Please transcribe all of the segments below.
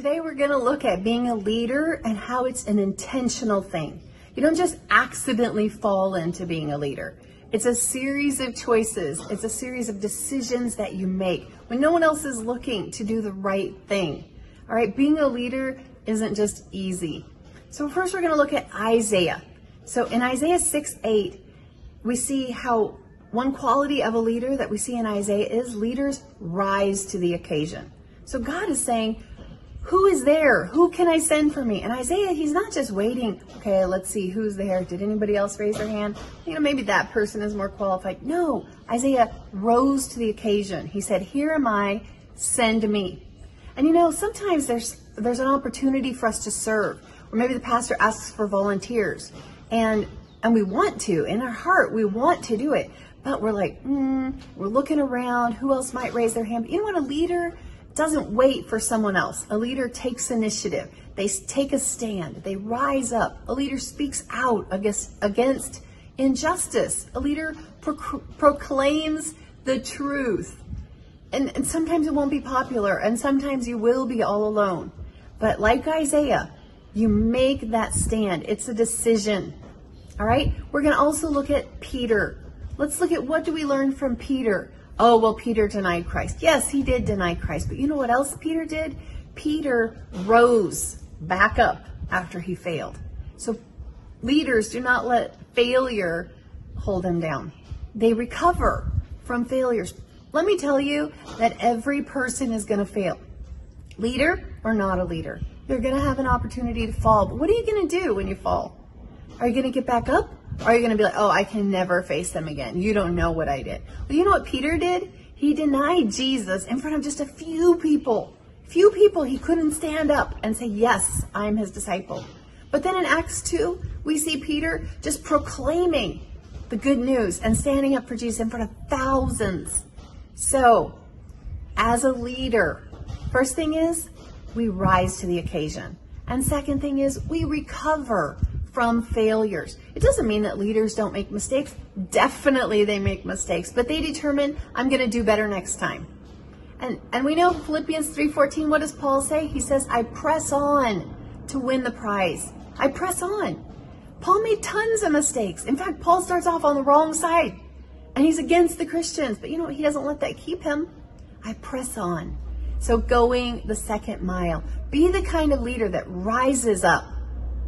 Today we're going to look at being a leader and how it's an intentional thing. You don't just accidentally fall into being a leader. It's a series of choices. It's a series of decisions that you make when no one else is looking to do the right thing. All right, being a leader isn't just easy. So first we're going to look at Isaiah. So in Isaiah 6 8, we see how one quality of a leader that we see in Isaiah is leaders rise to the occasion. So God is saying, who is there? Who can I send for me? And Isaiah, he's not just waiting. Okay, let's see who's there. Did anybody else raise their hand? You know, maybe that person is more qualified. No, Isaiah rose to the occasion. He said, "Here am I, send me." And you know, sometimes there's there's an opportunity for us to serve, or maybe the pastor asks for volunteers, and and we want to in our heart we want to do it, but we're like, mm, we're looking around. Who else might raise their hand? But you know what? A leader doesn't wait for someone else. A leader takes initiative. They take a stand. They rise up. A leader speaks out against, against injustice. A leader pro- proclaims the truth. And, and sometimes it won't be popular, and sometimes you will be all alone. But like Isaiah, you make that stand. It's a decision. All right? We're going to also look at Peter. Let's look at what do we learn from Peter? Oh, well, Peter denied Christ. Yes, he did deny Christ. But you know what else Peter did? Peter rose back up after he failed. So leaders do not let failure hold them down. They recover from failures. Let me tell you that every person is going to fail. Leader or not a leader. You're going to have an opportunity to fall. But what are you going to do when you fall? Are you going to get back up? Or are you going to be like, oh, I can never face them again? You don't know what I did. Well, you know what Peter did? He denied Jesus in front of just a few people. Few people he couldn't stand up and say, yes, I'm his disciple. But then in Acts 2, we see Peter just proclaiming the good news and standing up for Jesus in front of thousands. So, as a leader, first thing is we rise to the occasion. And second thing is we recover from failures. It doesn't mean that leaders don't make mistakes. Definitely they make mistakes, but they determine I'm going to do better next time. And and we know Philippians 3:14 what does Paul say? He says I press on to win the prize. I press on. Paul made tons of mistakes. In fact, Paul starts off on the wrong side and he's against the Christians, but you know what? He doesn't let that keep him. I press on. So going the second mile. Be the kind of leader that rises up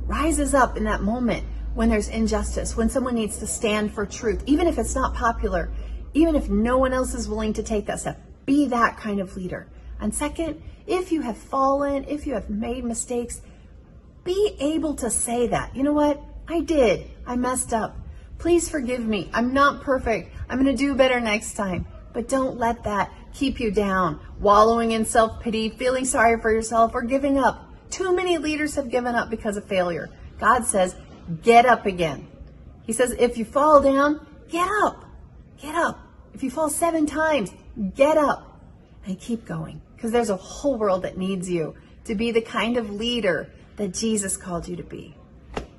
rises up in that moment when there's injustice, when someone needs to stand for truth, even if it's not popular, even if no one else is willing to take that step. Be that kind of leader. And second, if you have fallen, if you have made mistakes, be able to say that. You know what? I did. I messed up. Please forgive me. I'm not perfect. I'm going to do better next time. But don't let that keep you down, wallowing in self pity, feeling sorry for yourself, or giving up. Too many leaders have given up because of failure. God says, get up again. He says, if you fall down, get up. Get up. If you fall seven times, get up and keep going because there's a whole world that needs you to be the kind of leader that Jesus called you to be.